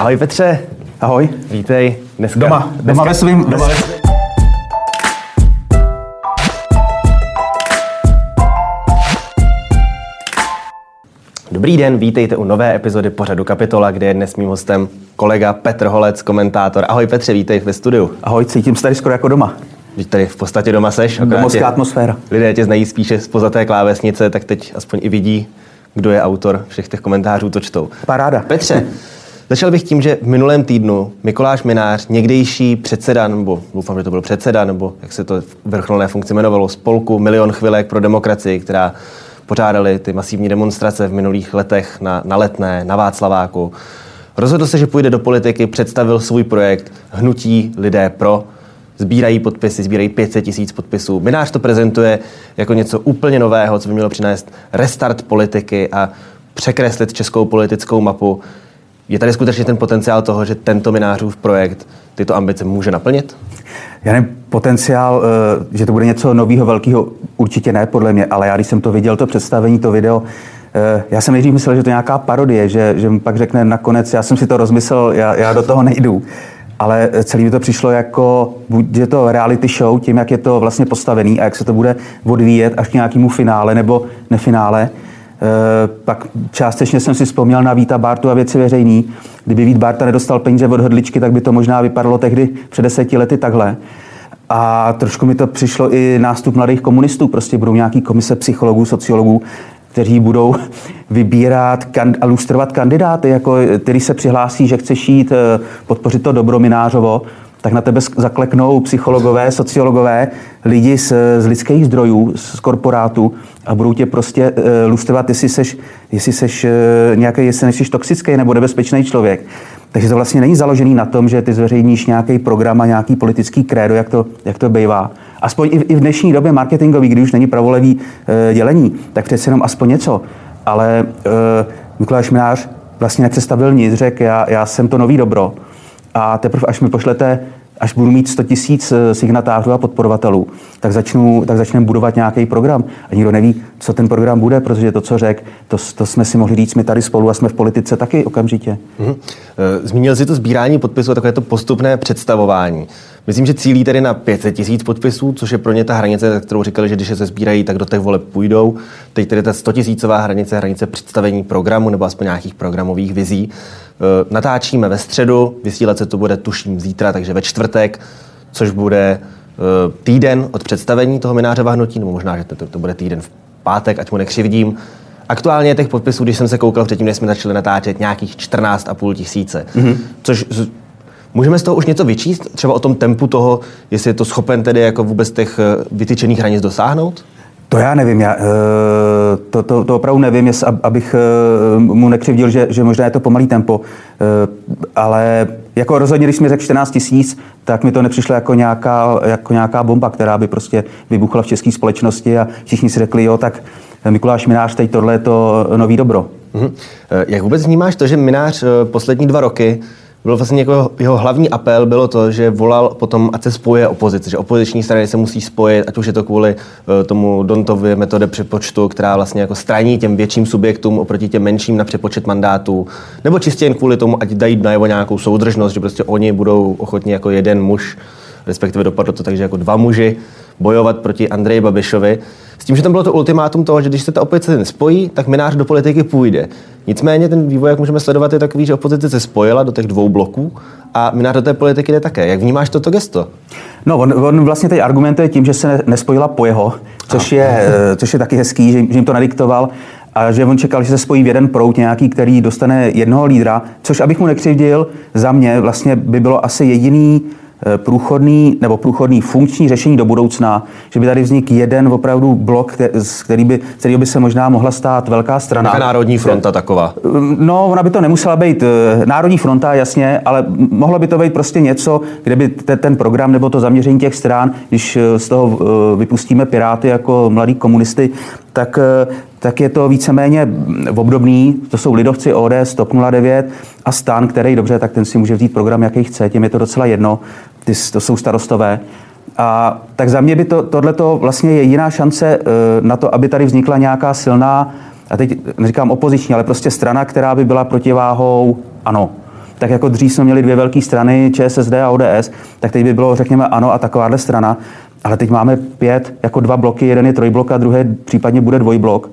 Ahoj Petře. Ahoj. Vítej. Dneska, doma, dneska, doma ve svým. Doma ve svým. Dobrý den, vítejte u nové epizody pořadu Kapitola, kde je dnes mým hostem kolega Petr Holec, komentátor. Ahoj Petře, vítej ve studiu. Ahoj, cítím se tady skoro jako doma. Když tady v podstatě doma seš. Domovská atmosféra. Lidé tě znají spíše z pozaté klávesnice, tak teď aspoň i vidí, kdo je autor všech těch komentářů, to čtou. Paráda. Petře, Začal bych tím, že v minulém týdnu Mikuláš Minář, někdejší předseda, nebo doufám, že to byl předseda, nebo jak se to v vrcholné funkci jmenovalo, spolku Milion chvilek pro demokracii, která pořádali ty masivní demonstrace v minulých letech na, na Letné, na Václaváku. Rozhodl se, že půjde do politiky, představil svůj projekt Hnutí lidé pro, sbírají podpisy, sbírají 500 tisíc podpisů. Minář to prezentuje jako něco úplně nového, co by mělo přinést restart politiky a překreslit českou politickou mapu. Je tady skutečně ten potenciál toho, že tento Minářův projekt tyto ambice může naplnit? Já nevím, potenciál, eh, že to bude něco nového, velkého, určitě ne, podle mě, ale já když jsem to viděl, to představení, to video, eh, já jsem nejdřív myslel, že to je nějaká parodie, že, že mu pak řekne nakonec, já jsem si to rozmyslel, já, já do toho nejdu. Ale celý mi to přišlo jako, buď je to reality show, tím, jak je to vlastně postavený a jak se to bude odvíjet až k nějakému finále nebo nefinále. Eh, pak částečně jsem si vzpomněl na Víta Bartu a věci veřejný. Kdyby Vít Barta nedostal peníze od hodličky, tak by to možná vypadalo tehdy před deseti lety takhle. A trošku mi to přišlo i nástup mladých komunistů. Prostě budou nějaký komise psychologů, sociologů, kteří budou vybírat a lustrovat kandidáty, jako, který se přihlásí, že chce šít, eh, podpořit to dobro Minářovo tak na tebe zakleknou psychologové, sociologové, lidi z, z lidských zdrojů, z korporátu a budou tě prostě uh, lustrovat, jestli seš, jestli seš uh, nějaký, jestli nejsi toxický nebo nebezpečný člověk. Takže to vlastně není založený na tom, že ty zveřejníš nějaký program a nějaký politický krédo, jak to, jak to bývá. Aspoň i v, i v dnešní době marketingový, kdy už není pravolevý uh, dělení, tak přece jenom aspoň něco. Ale uh, Mikuláš Minář vlastně nepředstavil nic, řekl, já, já jsem to nový dobro a teprve až mi pošlete až budu mít 100 tisíc eh, signatářů a podporovatelů, tak, začnu, tak začneme budovat nějaký program. A nikdo neví, co ten program bude, protože to, co řekl, to, to jsme si mohli říct my tady spolu a jsme v politice taky okamžitě. Mm-hmm. Zmínil jsi to sbírání podpisů a takové to postupné představování. Myslím, že cílí tedy na 500 tisíc podpisů, což je pro ně ta hranice, kterou říkali, že když se sbírají, tak do těch voleb půjdou. Teď tedy ta 100 tisícová hranice, hranice představení programu nebo aspoň nějakých programových vizí. Eh, natáčíme ve středu, vysílat se to bude tuším zítra, takže ve čtvrtek, což bude eh, týden od představení toho mináře hnutí, nebo možná, že to, to bude týden v pátek, ať mu nekřivdím. Aktuálně těch podpisů, když jsem se koukal předtím, než jsme začali natáčet, nějakých 14,5 tisíce. Mm-hmm. Což Můžeme z toho už něco vyčíst? Třeba o tom tempu toho, jestli je to schopen tedy jako vůbec těch eh, vytyčených hranic dosáhnout? To já nevím, já, eh, to, to, to opravdu nevím, jest, abych eh, mu nekřivdil, že, že možná je to pomalý tempo, ale jako rozhodně, když jsme řekl 14 tisíc, tak mi to nepřišlo jako nějaká, jako nějaká bomba, která by prostě vybuchla v české společnosti a všichni si řekli, jo, tak Mikuláš Minář, teď tohle je to nový dobro. Mhm. Jak vůbec vnímáš to, že Minář poslední dva roky byl vlastně jako jeho hlavní apel bylo to, že volal potom, ať se spoje opozice, že opoziční strany se musí spojit, ať už je to kvůli uh, tomu Dontově metode přepočtu, která vlastně jako straní těm větším subjektům oproti těm menším na přepočet mandátů, nebo čistě jen kvůli tomu, ať dají najevo nějakou soudržnost, že prostě oni budou ochotní jako jeden muž, respektive dopadlo to tak, že jako dva muži bojovat proti Andreji Babišovi. S tím, že tam bylo to ultimátum toho, že když se ta opozice nespojí, tak minář do politiky půjde. Nicméně ten vývoj, jak můžeme sledovat, je takový, že opozice se spojila do těch dvou bloků a minář do té politiky jde také. Jak vnímáš toto gesto? No, on, on vlastně teď argumentuje tím, že se nespojila po jeho, což je, eh, což je taky hezký, že, že jim to nadiktoval a že on čekal, že se spojí v jeden prout nějaký, který dostane jednoho lídra, což abych mu nekřivdil, za mě vlastně by bylo asi jediný průchodný nebo průchodný funkční řešení do budoucna, že by tady vznikl jeden opravdu blok, z který by, který by se možná mohla stát velká strana. Jaká národní fronta taková? Eh, no, ona by to nemusela být eh, národní fronta, jasně, ale mohlo by to být prostě něco, kde by ten program nebo to zaměření těch stran, když z toho vypustíme Piráty jako mladí komunisty, tak tak je to víceméně obdobný. To jsou lidovci ODS, TOP 09 a STAN, který dobře, tak ten si může vzít program, jaký chce, těm je to docela jedno, ty, to jsou starostové. A tak za mě by to, tohleto vlastně je jiná šance e, na to, aby tady vznikla nějaká silná, a teď neříkám opoziční, ale prostě strana, která by byla protiváhou ano. tak jako dřív jsme měli dvě velké strany, ČSSD a ODS, tak teď by bylo, řekněme, ano a takováhle strana. Ale teď máme pět, jako dva bloky, jeden je trojblok a druhý případně bude dvojblok.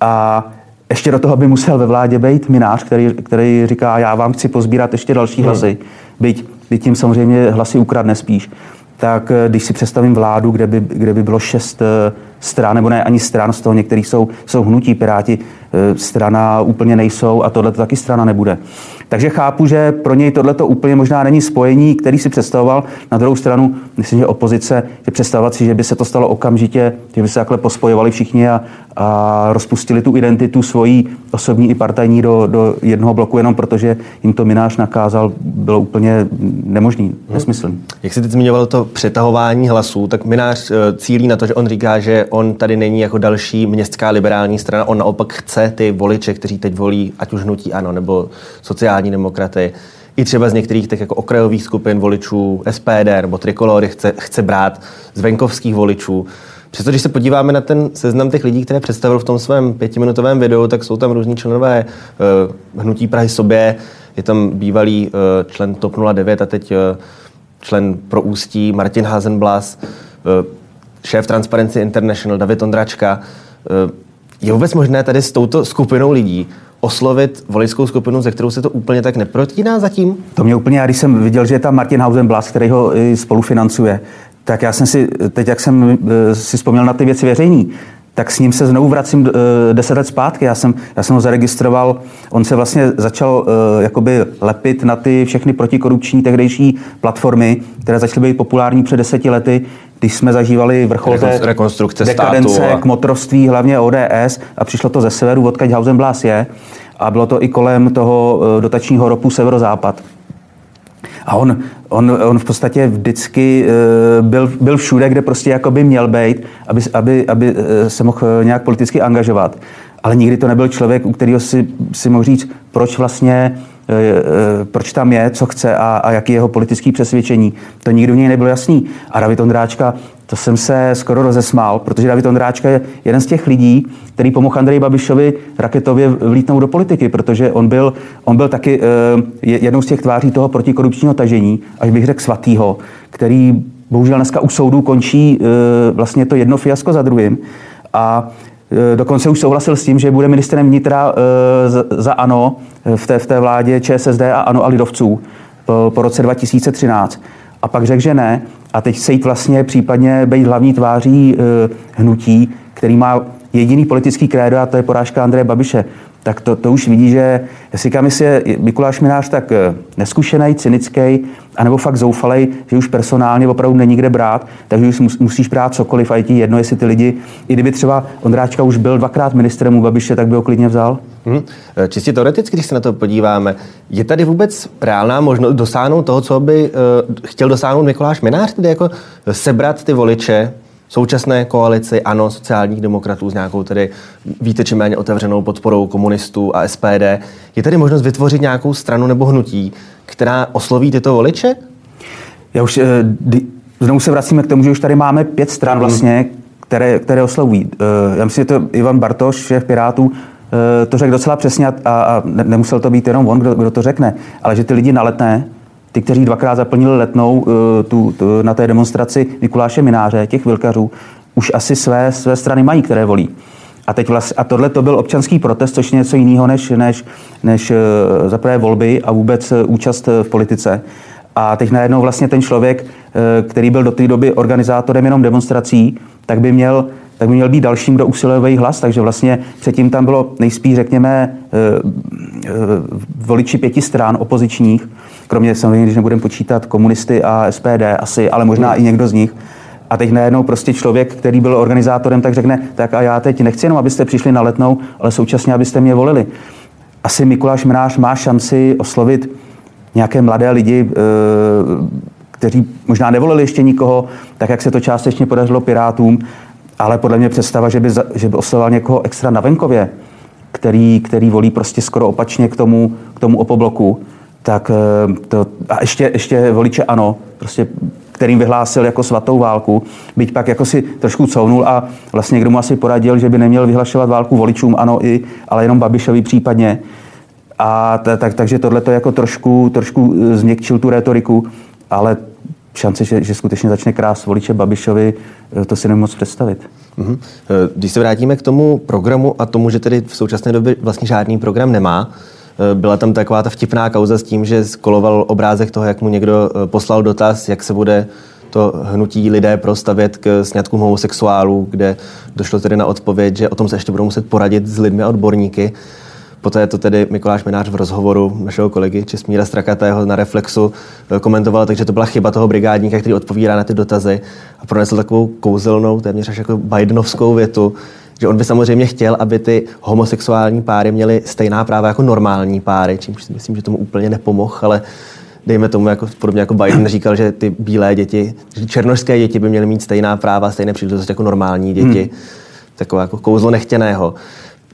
A ještě do toho by musel ve vládě být minář, který, který říká, já vám chci pozbírat ještě další hmm. hlasy, byť, byť tím samozřejmě hlasy ukradne spíš. Tak eh, když si představím vládu, kde by, kde by bylo šest eh, stran, nebo ne ani stran, z toho některých jsou, jsou hnutí, Piráti eh, strana úplně nejsou a tohle to taky strana nebude. Takže chápu, že pro něj tohle to úplně možná není spojení, který si představoval. Na druhou stranu, myslím, že opozice, že představovat si, že by se to stalo okamžitě, že by se takhle pospojovali všichni a, a rozpustili tu identitu svojí osobní i partajní do, do jednoho bloku, jenom protože jim to Minář nakázal, bylo úplně nemožný, hmm. nesmyslný. Jak jsi teď zmiňoval to přetahování hlasů, tak Minář eh, cílí na to, že on říká, že on tady není jako další městská liberální strana, on naopak chce ty voliče, kteří teď volí, ať už hnutí ano, nebo sociální demokraty, i třeba z některých těch jako okrajových skupin voličů SPD nebo Trikolory chce, chce brát z venkovských voličů. Přesto, když se podíváme na ten seznam těch lidí, které představil v tom svém pětiminutovém videu, tak jsou tam různí členové uh, hnutí Prahy sobě, je tam bývalý uh, člen TOP 09 a teď uh, člen pro ústí Martin Hazenblas, uh, šéf Transparency International David Ondračka. Uh, je vůbec možné tady s touto skupinou lidí oslovit voličskou skupinu, ze kterou se to úplně tak neprotíná zatím? To mě úplně, já když jsem viděl, že je tam Martin Hausenblas, který ho spolufinancuje, tak já jsem si, teď jak jsem eh, si vzpomněl na ty věci veřejný, tak s ním se znovu vracím eh, deset let zpátky. Já jsem, já jsem ho zaregistroval, on se vlastně začal uh, jakoby lepit na ty všechny protikorupční tehdejší platformy, které začaly být populární před deseti lety, když jsme zažívali vrchol té rekonstrukce dekadence státu a... k motrovství, hlavně ODS, a přišlo to ze severu, odkaď Hausenblas je, a bylo to i kolem toho dotačního ropu severozápad. A on, on, on v podstatě vždycky eh, byl, byl všude, kde prostě jako by měl být, aby, aby, aby eh, se mohl nějak politicky angažovat. Ale nikdy to nebyl člověk, u kterého si, si mohl říct, proč vlastně eh, proč tam je, co chce a, a jaký je jeho politický přesvědčení. To nikdy v něj nebylo jasný. A David Ondráčka to jsem se skoro rozesmál, protože David Ondráčka je jeden z těch lidí, který pomohl Andreji Babišovi raketově vlítnout do politiky, protože on byl, on byl taky uh, jednou z těch tváří toho protikorupčního tažení, až bych řekl svatýho, který bohužel dneska u soudu končí vlastně to jedno fiasko za druhým. A dokonce už souhlasil s tím, že bude ministrem vnitra uh, za, ANO v té, v té vládě ČSSD a ANO a lidovců po, roce 2013. A pak řekl, že ne a teď sejít vlastně případně být hlavní tváří hnutí, který má jediný politický krédo a to je porážka Andreje Babiše. Tak to, to už vidí, že jestli kam je Mikuláš Minář tak eh, neskušený, cynický, anebo fakt zoufalej, že už personálně opravdu není kde brát, takže už musíš brát cokoliv a je ti jedno, jestli ty lidi, i kdyby třeba Ondráčka už byl dvakrát ministrem u Babiše, tak by ho klidně vzal? Hmm. Čistě teoreticky, když se na to podíváme, je tady vůbec reálná možnost dosáhnout toho, co by uh, chtěl dosáhnout Mikuláš Minář, tedy jako sebrat ty voliče současné koalici ANO, sociálních demokratů s nějakou tedy více či méně otevřenou podporou komunistů a SPD. Je tady možnost vytvořit nějakou stranu nebo hnutí, která osloví tyto voliče? Já už, eh, znovu se vracíme k tomu, že už tady máme pět stran vlastně, které, které oslovují. Eh, já myslím, že to Ivan Bartoš, šéf Pirátů, eh, to řekl docela přesně a, a nemusel to být jenom on, kdo, kdo to řekne, ale že ty lidi naletné, ty, kteří dvakrát zaplnili letnou tu, tu, na té demonstraci Mikuláše Mináře, těch vilkařů, už asi své, své strany mají, které volí. A, teď vlast, a tohle to byl občanský protest, což je něco jiného než, než, než za prvé volby a vůbec účast v politice. A teď najednou vlastně ten člověk, eh, který byl do té doby organizátorem jenom demonstrací, tak by měl tak by měl být dalším, kdo usiluje hlas, takže vlastně předtím tam bylo nejspíš, řekněme, eh, eh, voliči pěti stran opozičních, kromě samozřejmě, když nebudeme počítat komunisty a SPD asi, ale možná i někdo z nich. A teď najednou prostě člověk, který byl organizátorem, tak řekne, tak a já teď nechci jenom, abyste přišli na letnou, ale současně, abyste mě volili. Asi Mikuláš Mrář má šanci oslovit nějaké mladé lidi, eh, kteří možná nevolili ještě nikoho, tak jak se to částečně podařilo Pirátům, ale podle mě představa, že by, že by oslovoval někoho extra na venkově, který, který volí prostě skoro opačně k tomu, k tomu opobloku, tak eh, to, a ještě, ještě voliče ano, prostě kterým vyhlásil jako svatou válku, byť pak jako si trošku counul a vlastně kdo mu asi poradil, že by neměl vyhlašovat válku voličům, ano, i, ale jenom Babišovi případně, A t- tak, takže tohle to jako trošku, trošku změkčil tu retoriku, ale šance, že, že skutečně začne krás voliče Babišovi, to si nemůžu představit. Mm-hmm. Když se vrátíme k tomu programu a tomu, že tedy v současné době vlastně žádný program nemá, byla tam taková ta vtipná kauza s tím, že skoloval obrázek toho, jak mu někdo poslal dotaz, jak se bude to hnutí lidé prostavět k sňatkům homosexuálů, kde došlo tedy na odpověď, že o tom se ještě budou muset poradit s lidmi a odborníky. Poté to tedy Mikuláš Minář v rozhovoru našeho kolegy Česmíra Strakatého na Reflexu eh, komentoval, takže to byla chyba toho brigádníka, který odpovídá na ty dotazy a pronesl takovou kouzelnou, téměř až jako Bidenovskou větu, že on by samozřejmě chtěl, aby ty homosexuální páry měly stejná práva jako normální páry, čímž si myslím, že tomu úplně nepomohl, ale dejme tomu, jako, podobně jako Biden říkal, že ty bílé děti, že černožské děti by měly mít stejná práva, stejné příležitosti jako normální děti. Hmm. Takové jako kouzlo nechtěného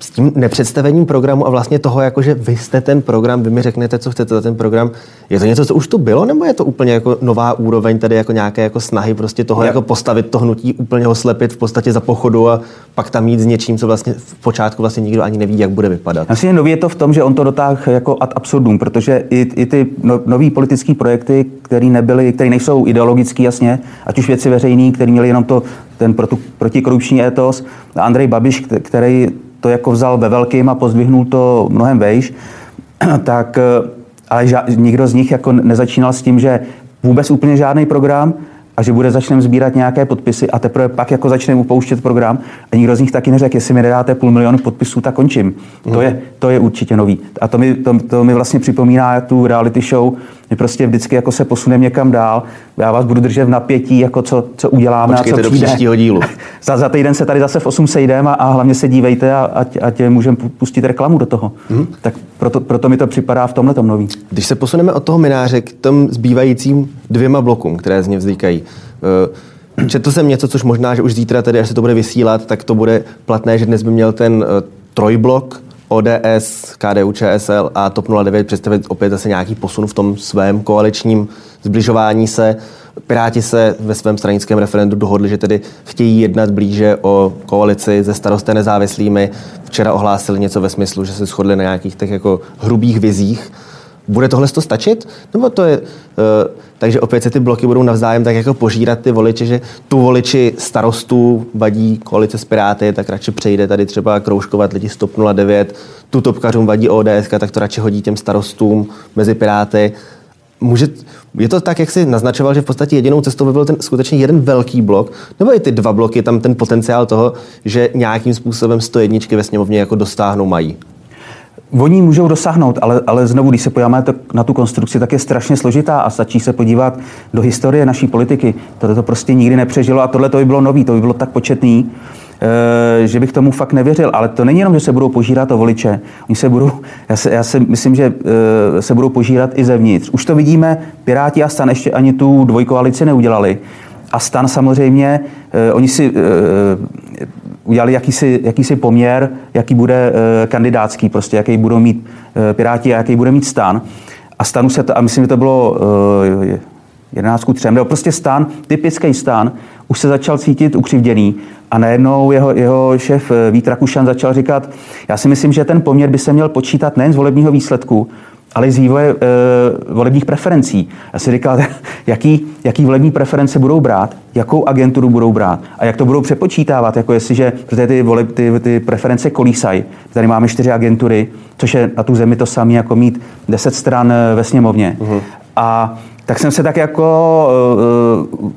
s tím nepředstavením programu a vlastně toho, jako že vy jste ten program, vy mi řeknete, co chcete za ten program, je to něco, co už tu bylo, nebo je to úplně jako nová úroveň, tady jako nějaké jako snahy prostě toho, je. jako postavit to hnutí, úplně ho slepit v podstatě za pochodu a pak tam jít s něčím, co vlastně v počátku vlastně nikdo ani neví, jak bude vypadat. Myslím, nový je to v tom, že on to dotáhl jako ad absurdum, protože i, i ty no, nový politické projekty, které nebyly, které nejsou ideologické jasně, ať už věci veřejné, které měly jenom to, ten protikorupční etos, Andrej Babiš, který to jako vzal ve velkým a pozdvihnul to mnohem vejš, tak eh, ale ža- nikdo z nich jako nezačínal s tím, že vůbec úplně žádný program, a že bude začneme sbírat nějaké podpisy a teprve pak jako začneme upouštět program a nikdo z nich taky neřekl, jestli mi nedáte půl milionu podpisů, tak končím. Mm. To, je, to je určitě nový. A to mi, to, to mi vlastně připomíná tu reality show, že prostě vždycky jako se posuneme někam dál. Já vás budu držet v napětí, jako co, co uděláme Počkejte a co do příštího dílu. za, za týden se tady zase v 8 sejdeme a, a hlavně se dívejte a ať, ať můžeme pustit reklamu do toho. Mm. Tak proto, proto mi to připadá v tomhle nový. Když se posuneme od toho mináře k tom zbývajícím dvěma blokům, které z něj vznikají, Eh, četl jsem něco, což možná, že už zítra tedy, až se to bude vysílat, tak to bude platné, že dnes by měl ten eh, trojblok ODS, KDU, ČSL a TOP 09 představit opět zase nějaký posun v tom svém koaličním zbližování se. Piráti se ve svém stranickém referendu dohodli, že tedy chtějí jednat blíže o koalici se starosté nezávislými. Včera ohlásili něco ve smyslu, že se shodli na nějakých těch jako hrubých vizích. Bude tohle to stačit? Nebo to je... Uh, takže opět se ty bloky budou navzájem tak jako požírat ty voliče, že tu voliči starostů vadí koalice s Piráty, tak radši přejde tady třeba kroužkovat lidi z TOP 09, tu topkařům vadí ODS, tak to radši hodí těm starostům mezi Piráty. Může, je to tak, jak si naznačoval, že v podstatě jedinou cestou by byl ten skutečně jeden velký blok, nebo i ty dva bloky, tam ten potenciál toho, že nějakým způsobem 101 ve sněmovně jako dostáhnou mají? Oni můžou dosáhnout, ale, ale znovu, když se podíváme na tu konstrukci, tak je strašně složitá a stačí se podívat do historie naší politiky. Tohle to prostě nikdy nepřežilo a tohle to by bylo nový, to by bylo tak početný, eh, že bych tomu fakt nevěřil. Ale to není jenom, že se budou požírat o voliče. Oni se budou, já, se, já si myslím, že eh, se budou požírat i zevnitř. Už to vidíme, Piráti a Stan ještě ani tu dvojkoalici neudělali. A Stan samozřejmě, eh, oni si udělali jakýsi, jakýsi poměr, jaký bude e, kandidátský, prostě jaký budou mít e, Piráti a jaký bude mít stan. A stanu se to, a myslím, že to bylo e, 11 3, nebo prostě stan, typický stan, už se začal cítit ukřivděný a najednou jeho, jeho šéf Vít Rakušan začal říkat, já si myslím, že ten poměr by se měl počítat nejen z volebního výsledku, ale i z vývoje e, volebních preferencí. Já si říkal, jaký, jaký volební preference budou brát, jakou agenturu budou brát a jak to budou přepočítávat, jako jestliže, protože ty, voleb, ty, ty preference kolísají. Tady máme čtyři agentury, což je na tu zemi to samé, jako mít deset stran eh, ve sněmovně. Uh-huh. A tak jsem se tak jako uh,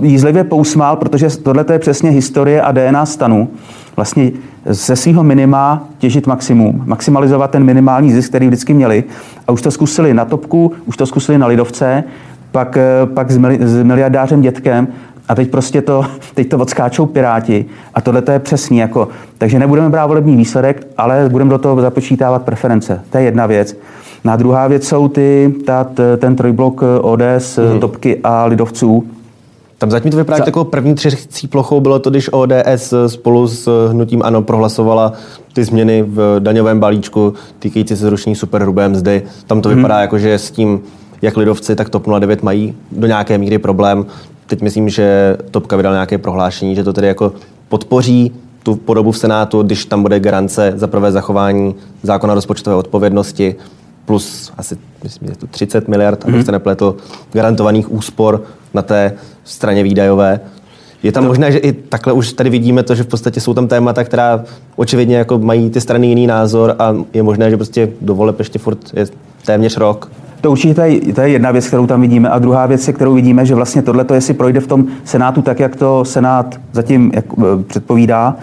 jízlivě pousmál, protože tohle je přesně historie a DNA stanu. Vlastně ze svého minima těžit maximum, maximalizovat ten minimální zisk, který vždycky měli. A už to zkusili na topku, už to zkusili na lidovce, pak, eh, pak s, mili, s miliardářem dětkem a teď prostě to, teď to odskáčou Piráti a tohle to je přesný. Jako, takže nebudeme brát volební výsledek, ale budeme do toho započítávat preference. To je jedna věc. Na druhá věc jsou ty, ta, ten trojblok eh, ODS, hmm. Topky a Lidovců, tam zatím to vypadá Za... jako první třecí plochou bylo to, když ODS spolu s hnutím ANO prohlasovala ty změny v daňovém balíčku týkající se zrušení superhrubé mzdy. Tam to hmm. vypadá jako, že s tím jak lidovci, tak TOP 09 mají do nějaké míry problém. Teď myslím, že Topka vydal nějaké prohlášení, že to tedy jako podpoří tu podobu v Senátu, když tam bude garance za prvé zachování zákona rozpočtové odpovědnosti, plus asi myslím, že to 30 miliard, mm-hmm. abych se nepletl, garantovaných úspor na té straně výdajové. Je tam to... možné, že i takhle už tady vidíme to, že v podstatě jsou tam témata, která očividně jako mají ty strany jiný názor a je možné, že prostě dovoleb ještě furt je téměř rok. To určitě to je, to je jedna věc, kterou tam vidíme. A druhá věc, kterou vidíme, že vlastně tohle, jestli projde v tom Senátu tak, jak to Senát zatím jak, eh, předpovídá,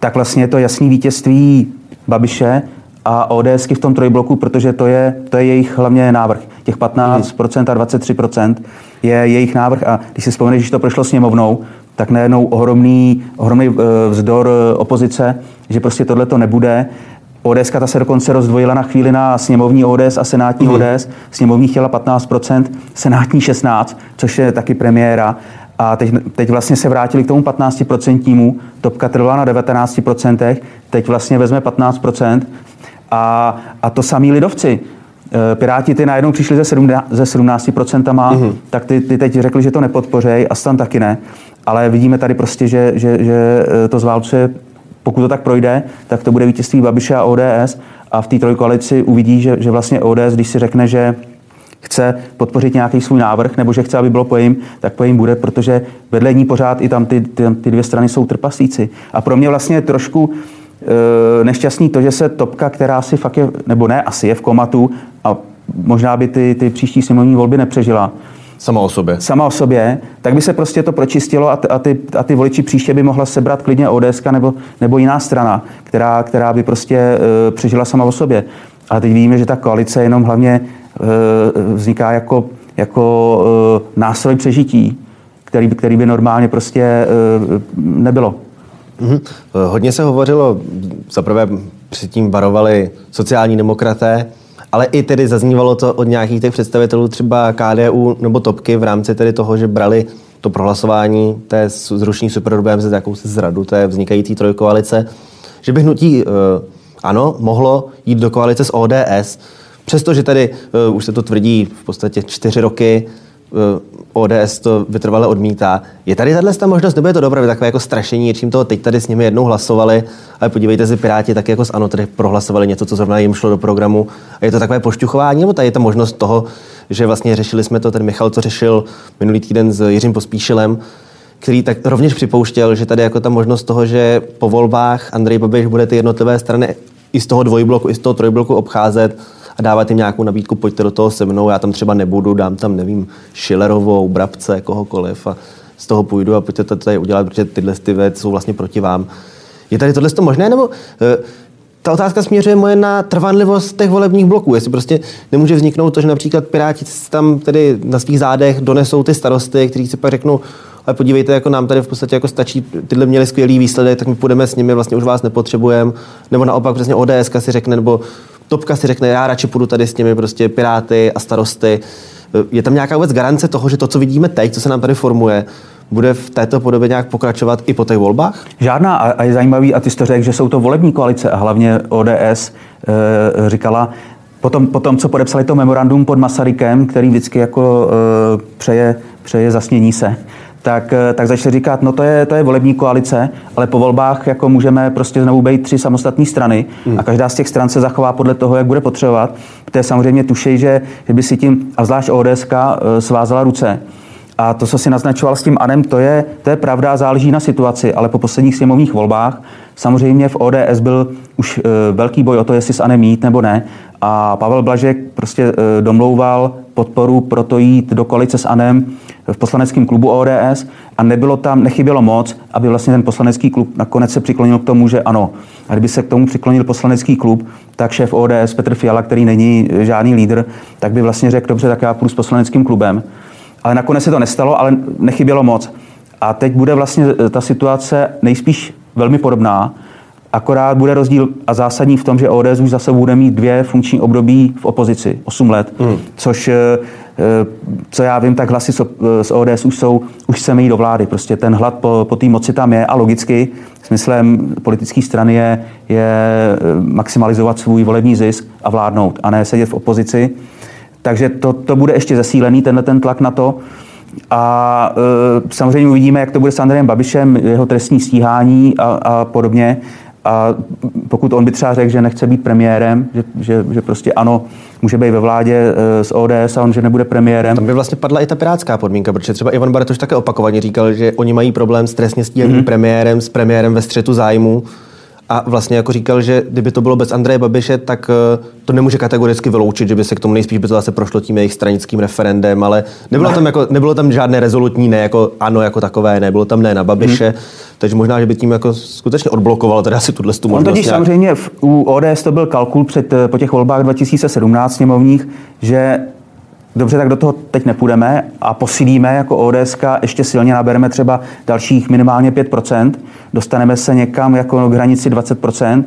tak vlastně je to jasný vítězství Babiše a ODSky v tom trojbloku, protože to je, to je jejich hlavně návrh. Těch 15% a 23% je jejich návrh a když si vzpomeneš, že to prošlo sněmovnou, tak najednou ohromný, ohromný eh, vzdor eh, opozice, že prostě tohle to nebude. ODS ta se dokonce rozdvojila na chvíli na sněmovní ODS a senátní mm. ODS. Sněmovní chtěla 15%, senátní 16%, což je taky premiéra. A teď, teď vlastně se vrátili k tomu 15%, topka trvala na 19%, teď vlastně vezme 15%, a, a to samý lidovci. E, Piráti ty najednou přišli ze, 17, ze 17%, mm-hmm. tak ty, ty teď řekli, že to nepodpořejí a stan taky ne. Ale vidíme tady prostě, že, že, že e, to zválcuje, pokud to tak projde, tak to bude vítězství Babiše a ODS a v té trojkoalici uvidí, že, že vlastně ODS, když si řekne, že chce podpořit nějaký svůj návrh, nebo že chce, aby bylo po jim, tak po jim bude, protože vedle ní pořád i tam ty, ty, ty dvě strany jsou trpaslíci. A pro mě vlastně trošku Eh, nešťastný to, že se topka, která si fakt je, nebo ne, asi je v komatu možná by ty, ty příští sněmovní volby nepřežila. Sama o sobě. Sama o sobě, tak by se prostě to pročistilo a, t, a, ty, a ty voliči příště by mohla sebrat klidně ODS nebo, nebo jiná strana, která, která by prostě uh, přežila sama o sobě. A teď víme, že ta koalice jenom hlavně uh, vzniká jako, jako uh, nástroj přežití, který, který by normálně prostě uh, nebylo. Mm-hmm. Hodně se hovořilo, zaprvé předtím varovali sociální demokraté, ale i tedy zaznívalo to od nějakých těch představitelů třeba KDU nebo Topky v rámci tedy toho, že brali to prohlasování té zrušení superhrubé za jakousi zradu té vznikající trojkoalice, že by hnutí uh, ano, mohlo jít do koalice s ODS, přestože tady uh, už se to tvrdí v podstatě čtyři roky, Eh, ODS to vytrvale odmítá. Je tady tahle ta možnost, nebo je to dobré, takové jako strašení čím toho teď tady s nimi jednou hlasovali, ale podívejte si, Piráti taky jako s ANO tady prohlasovali něco, co zrovna jim šlo do programu. A je to takové pošťuchování, nebo tady je ta možnost toho, že vlastně řešili jsme to, ten Michal to řešil minulý týden s Jiřím Pospíšilem, který tak rovněž připouštěl, že tady jako ta možnost toho, že po volbách Andrej Babiš bude ty jednotlivé strany i z toho dvojbloku, i z toho trojbloku obcházet, a dávat jim nějakou nabídku, pojďte do toho se mnou, já tam třeba nebudu, dám tam, nevím, Schillerovou, Brabce, kohokoliv a z toho půjdu a pojďte to tady udělat, protože tyhle ty věci jsou vlastně proti vám. Je tady tohle možné, nebo eh, ta otázka směřuje moje na trvanlivost těch volebních bloků. Jestli prostě nemůže vzniknout to, že například Piráti tam tedy na svých zádech donesou ty starosty, kteří si pak řeknou, ale podívejte, jako nám tady v podstatě jako stačí, tyhle měli skvělý výsledek, tak my půjdeme s nimi, vlastně už vás nepotřebujeme. Nebo naopak přesně ODS si řekne, nebo Topka si řekne, já radši půjdu tady s těmi prostě piráty a starosty. Je tam nějaká vůbec garance toho, že to, co vidíme teď, co se nám tady formuje, bude v této podobě nějak pokračovat i po těch volbách? Žádná a je zajímavý, a ty jsi to řekl, že jsou to volební koalice a hlavně ODS e, říkala, Potom, potom, co podepsali to memorandum pod Masarykem, který vždycky jako e, přeje, přeje zasnění se, tak, eh, tak začali říkat, no to je, to je volební koalice, ale po volbách jako můžeme prostě znovu být tři samostatné strany hmm. a každá z těch stran se zachová podle toho, jak bude potřebovat. To je samozřejmě tušej, že, že by si tím, a zvlášť ODS, eh, svázala ruce. A to, co si naznačoval s tím Anem, to je, to je pravda, záleží na situaci, ale po posledních sněmovních volbách samozřejmě v ODS byl už e, velký boj o to, jestli s Anem jít nebo ne. A Pavel Blažek prostě e, domlouval podporu pro to jít do koalice s Anem v poslaneckém klubu ODS a nebylo tam, nechybělo moc, aby vlastně ten poslanecký klub nakonec se přiklonil k tomu, že ano. A kdyby se k tomu přiklonil poslanecký klub, tak šéf ODS Petr Fiala, který není žádný lídr, tak by vlastně řekl, dobře, tak já půjdu s poslaneckým klubem. Ale nakonec se to nestalo, ale nechybělo moc. A teď bude vlastně ta situace nejspíš velmi podobná, Akorát bude rozdíl a zásadní v tom, že ODS už zase bude mít dvě funkční období v opozici, 8 let, mm. což, eh, eh, co já vím, tak hlasy z ODS už jsou, už chceme jít do vlády. Prostě ten hlad po, po té moci tam je a logicky smyslem politické strany je, je eh, maximalizovat svůj volební zisk a vládnout a ne sedět v opozici. Takže to, to bude ještě zesílený, tenhle ten tlak na to. A e, samozřejmě uvidíme, jak to bude s Andrejem Babišem, jeho trestní stíhání a, a podobně. A pokud on by třeba řekl, že nechce být premiérem, že, že, že prostě ano, může být ve vládě s ODS a on, že nebude premiérem. Tam by vlastně padla i ta pirátská podmínka, protože třeba Ivan Bartoš také opakovaně říkal, že oni mají problém s trestně stíhaným mm-hmm. premiérem, s premiérem ve střetu zájmu a vlastně jako říkal, že kdyby to bylo bez Andreje Babiše, tak eh, to nemůže kategoricky vyloučit, že by se k tomu nejspíš by to zase prošlo tím jejich stranickým referendem, ale nebylo, tam, jako, nebylo tam žádné rezolutní ne jako ano jako takové, nebylo tam ne na Babiše, hmm. takže možná, že by tím jako skutečně odblokoval teda si tuhle tu možnost. On totiž nějak... samozřejmě v, u ODS to byl kalkul před, eh, po těch volbách 2017 sněmovních, že dobře, tak do toho teď nepůjdeme a posílíme jako ODS, ještě silně nabereme třeba dalších minimálně 5%, dostaneme se někam jako k hranici 20%,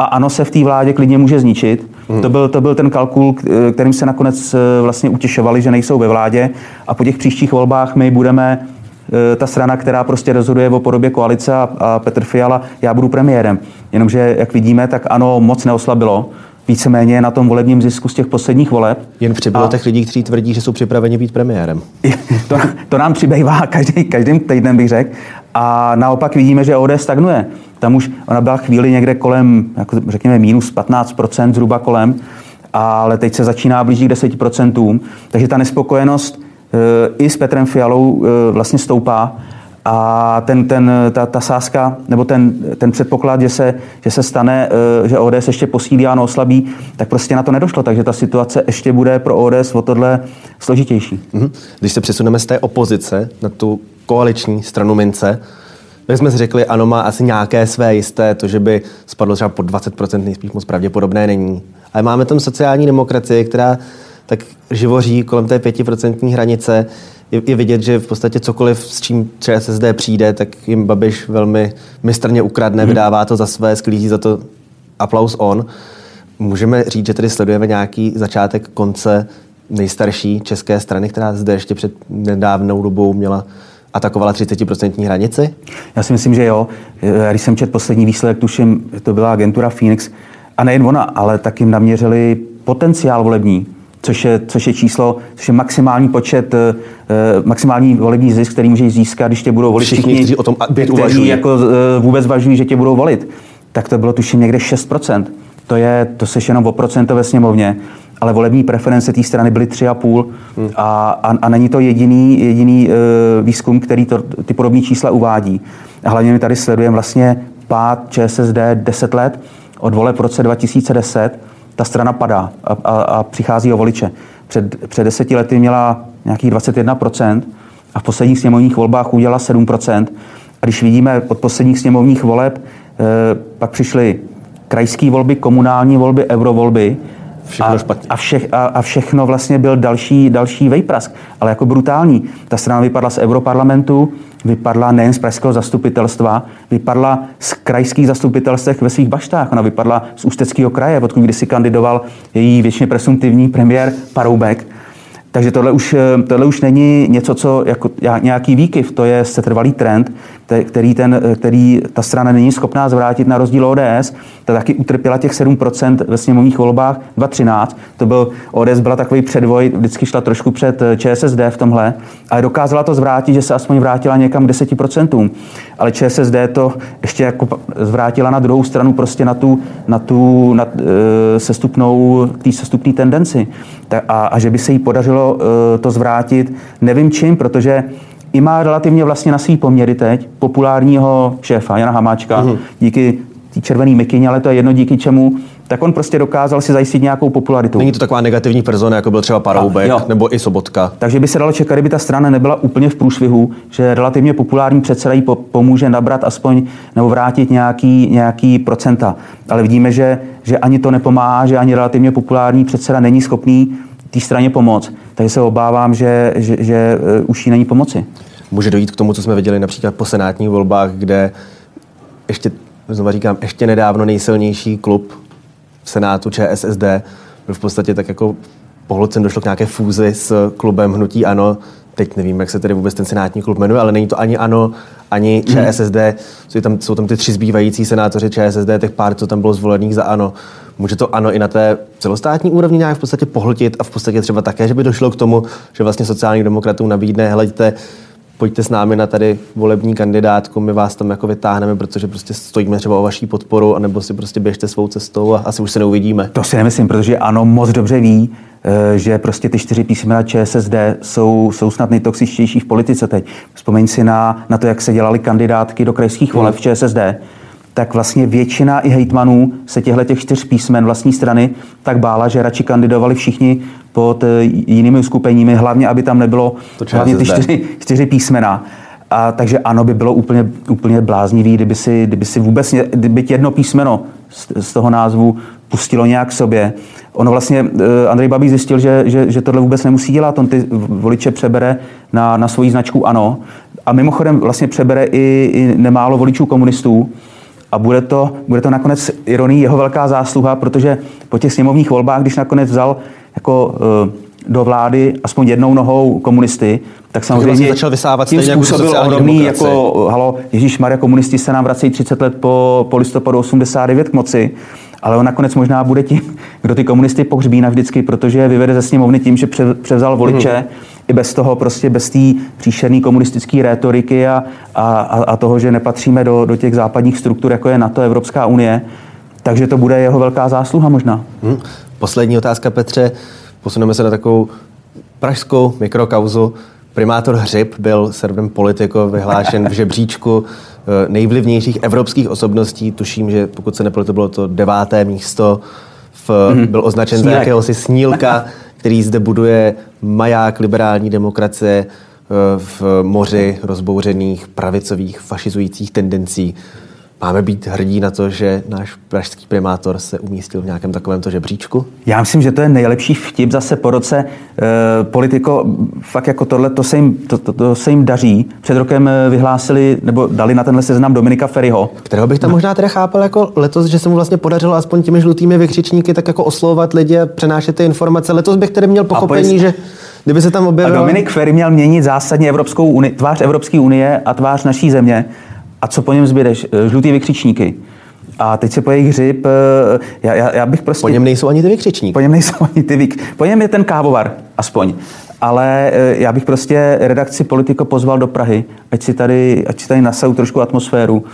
a ano se v té vládě klidně může zničit. Hmm. To, byl, to byl ten kalkul, kterým se nakonec eh, vlastně utěšovali, že nejsou ve vládě a po těch příštích volbách my budeme eh, ta strana, která prostě rozhoduje o podobě koalice a, a Petr Fiala, já budu premiérem. Jenomže, jak vidíme, tak ano, moc neoslabilo víceméně na tom volebním zisku z těch posledních voleb. Jen přibylo a... těch lidí, kteří tvrdí, že jsou připraveni být premiérem. to, to nám přibývá každý, každým týdnem, bych řekl. A naopak vidíme, že ODS stagnuje. Tam už ona byla chvíli někde kolem, jako řekněme, minus 15%, zhruba kolem, ale teď se začíná blížit k 10%. Takže ta nespokojenost e, i s Petrem Fialou e, vlastně stoupá. A ten, ten, ta, ta sázka, nebo ten, ten předpoklad, že se, že se stane, eh, že ODS ještě posílí a oslabí, tak prostě na to nedošlo. Takže ta situace ještě bude pro ODS o tohle složitější. Mhm. Když se přesuneme z té opozice na tu koaliční stranu mince, tak jsme si řekli, ano, má asi nějaké své jisté, to, že by spadlo třeba pod 20%, nejspíš moc pravděpodobné není. Ale máme tam sociální demokracii, která tak živoří kolem té pětiprocentní hranice je, je vidět, že v podstatě cokoliv, s čím ČSSD přijde, tak jim Babiš velmi mistrně ukradne, hmm. vydává to za své, sklízí za to aplaus on. Můžeme říct, že tedy sledujeme nějaký začátek konce nejstarší české strany, která zde ještě před nedávnou dobou měla atakovala 30% hranici? Já si myslím, že jo. Když jsem četl poslední výsledek, tuším, to byla agentura Phoenix, a nejen ona, ale taky naměřili potenciál volební což je, což je číslo, což je maximální počet, eh, maximální volební zisk, který můžeš získat, když tě budou volit všichni, všichni kteří o tom kteří uvažují. jako eh, vůbec zvažují, že tě budou volit. Tak to bylo tuším někde 6%. To je, to seš jenom o procento ve sněmovně, ale volební preference té strany byly 3,5 hmm. a, a, a není to jediný, jediný výzkum, který to, ty podobné čísla uvádí. A hlavně my tady sledujeme vlastně pád ČSSD 10 let od voleb v roce 2010 ta strana padá a, a, a přichází o voliče. Před, před deseti lety měla nějakých 21% a v posledních sněmovních volbách udělala 7%. A když vidíme od posledních sněmovních voleb, eh, pak přišly krajské volby, komunální volby, eurovolby, Všechno a, špatně. A, vše, a, a všechno vlastně byl další, další vejprask, ale jako brutální. Ta strana vypadla z Europarlamentu, vypadla nejen z pražského zastupitelstva, vypadla z krajských zastupitelstv ve svých baštách. Ona vypadla z Ústeckého kraje, odkud kdysi kandidoval její většině presumptivní premiér Paroubek. Takže tohle už, eh, tohle už není něco, co jako nějaký výkyv, to je setrvalý trend, který, ten, eh, který ta strana není schopná zvrátit na rozdíl ODS. Ta taky utrpěla těch 7% ve sněmovních volbách 2013. To byl, ODS byla takový předvoj, vždycky šla trošku před eh, ČSSD v tomhle, ale dokázala to zvrátit, že se aspoň vrátila někam k 10%. Ale ČSSD to ještě jako zvrátila na druhou stranu, prostě na tu, na tu na, e, sestupnou, tý sestupný tendenci. Ta, a, a že by se jí podařilo to zvrátit, nevím čím, protože i má relativně vlastně na svý poměry teď populárního šéfa Jana Hamáčka, uh-huh. díky té červený mikině, ale to je jedno díky čemu, tak on prostě dokázal si zajistit nějakou popularitu. Není to taková negativní persona, jako byl třeba Paroubek a, nebo i Sobotka. Takže by se dalo čekat, kdyby ta strana nebyla úplně v průšvihu, že relativně populární předseda jí pomůže nabrat aspoň nebo vrátit nějaký, nějaký procenta. Ale vidíme, že, že ani to nepomáhá, že ani relativně populární předseda není schopný té straně pomoct. Takže se obávám, že, že, že uh, už jí není pomoci. Může dojít k tomu, co jsme viděli například po senátních volbách, kde ještě, znovu říkám, ještě nedávno nejsilnější klub v Senátu ČSSD byl v podstatě tak jako pohlcen, došlo k nějaké fúzi s klubem Hnutí Ano. Teď nevím, jak se tedy vůbec ten senátní klub jmenuje, ale není to ani ANO, ani ČSSD. Jsou tam, jsou tam ty tři zbývající senátoři ČSSD, těch pár, co tam bylo zvolených za ANO. Může to ANO i na té celostátní úrovni nějak v podstatě pohltit a v podstatě třeba také, že by došlo k tomu, že vlastně sociálních demokratům nabídne, hleďte, pojďte s námi na tady volební kandidátku, my vás tam jako vytáhneme, protože prostě stojíme třeba o vaší podporu, anebo si prostě běžte svou cestou a asi už se neuvidíme. To si nemyslím, protože ano, moc dobře ví, že prostě ty čtyři písmena ČSSD jsou, jsou snad nejtoxičtější v politice teď. Vzpomeň si na, na to, jak se dělali kandidátky do krajských voleb v ČSSD tak vlastně většina i hejtmanů se těchto těch čtyř písmen vlastní strany tak bála, že radši kandidovali všichni pod eh, jinými uskupeními, hlavně aby tam nebylo hlavně ty čtyři, čtyři písmena. A, takže ano, by bylo úplně, úplně bláznivý, kdyby si, kdyby si vůbec, kdyby jedno písmeno z, z toho názvu pustilo nějak sobě. Ono vlastně, eh, Andrej Babík zjistil, že, že, že tohle vůbec nemusí dělat, on ty voliče přebere na, na svoji značku ANO. A mimochodem vlastně přebere i, i nemálo voličů komunistů, a bude to, bude to nakonec ironí jeho velká zásluha, protože po těch sněmovních volbách, když nakonec vzal jako uh, do vlády aspoň jednou nohou komunisty, tak samozřejmě vlastně začal vysávat tím způsobil ohromný, jako halo, Ježíš Maria, komunisti se nám vracejí 30 let po, po listopadu 89 k moci, ale on nakonec možná bude tím, kdo ty komunisty pohřbí navždycky, protože je vyvede ze sněmovny tím, že převzal voliče hmm i bez toho, prostě bez té příšerné komunistické rétoriky a, a, a toho, že nepatříme do, do těch západních struktur, jako je NATO, Evropská unie. Takže to bude jeho velká zásluha možná. Hmm. Poslední otázka, Petře. Posuneme se na takovou pražskou mikrokauzu. Primátor Hřib byl serverem Politico vyhlášen v žebříčku eh, nejvlivnějších evropských osobností. Tuším, že pokud se nepletu, bylo to deváté místo. V, mm-hmm. Byl označen Snílek. za jakéhosi snílka. který zde buduje maják liberální demokracie eh, v moři rozbouřených pravicových fašizujících tendencí. Máme být hrdí na to, že náš pražský primátor se umístil v nějakém takovémto žebříčku? Já myslím, že to je nejlepší vtip zase po roce. E, politiko, fakt jako tohle, to se, jim, to, to, to se jim daří. Před rokem eh, vyhlásili, nebo dali na tenhle seznam Dominika Ferryho. Kterého bych tam možná teda chápal jako letos, že se mu vlastně podařilo aspoň těmi žlutými vykřičníky tak jako oslovovat lidi a přenášet ty informace. Letos bych tedy měl pochopení, že kdyby se tam objevil... A Dominik Ferry měl měnit zásadně Evropskou unii, tvář Evropské unie a tvář naší země. A co po něm zbydeš? Eh, žlutý vykřičníky. A teď se po jejich hřib, eh, já, já, já bych prostě... Po něm nejsou ani ty vykřičníky. Po něm nejsou ani ty vyk... Po něm je ten kávovar, aspoň. Ale eh, já bych prostě redakci Politico pozval do Prahy, ať si tady, ať si tady nasou trošku atmosféru.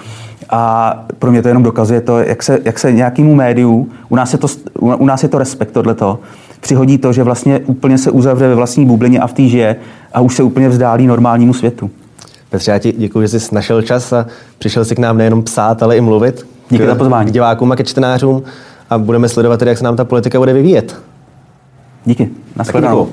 A pro mě to jenom dokazuje to, jak se, jak se nějakému médiu, u nás je to, u nás je to respekt tohleto, přihodí to, že vlastně úplně se uzavře ve vlastní bublině a v té žije a už se úplně vzdálí normálnímu světu. Petře, já ti děkuji, že jsi našel čas a přišel si k nám nejenom psát, ale i mluvit. Díky za pozvání. K divákům a ke čtenářům a budeme sledovat, jak se nám ta politika bude vyvíjet. Díky. Nashledanou.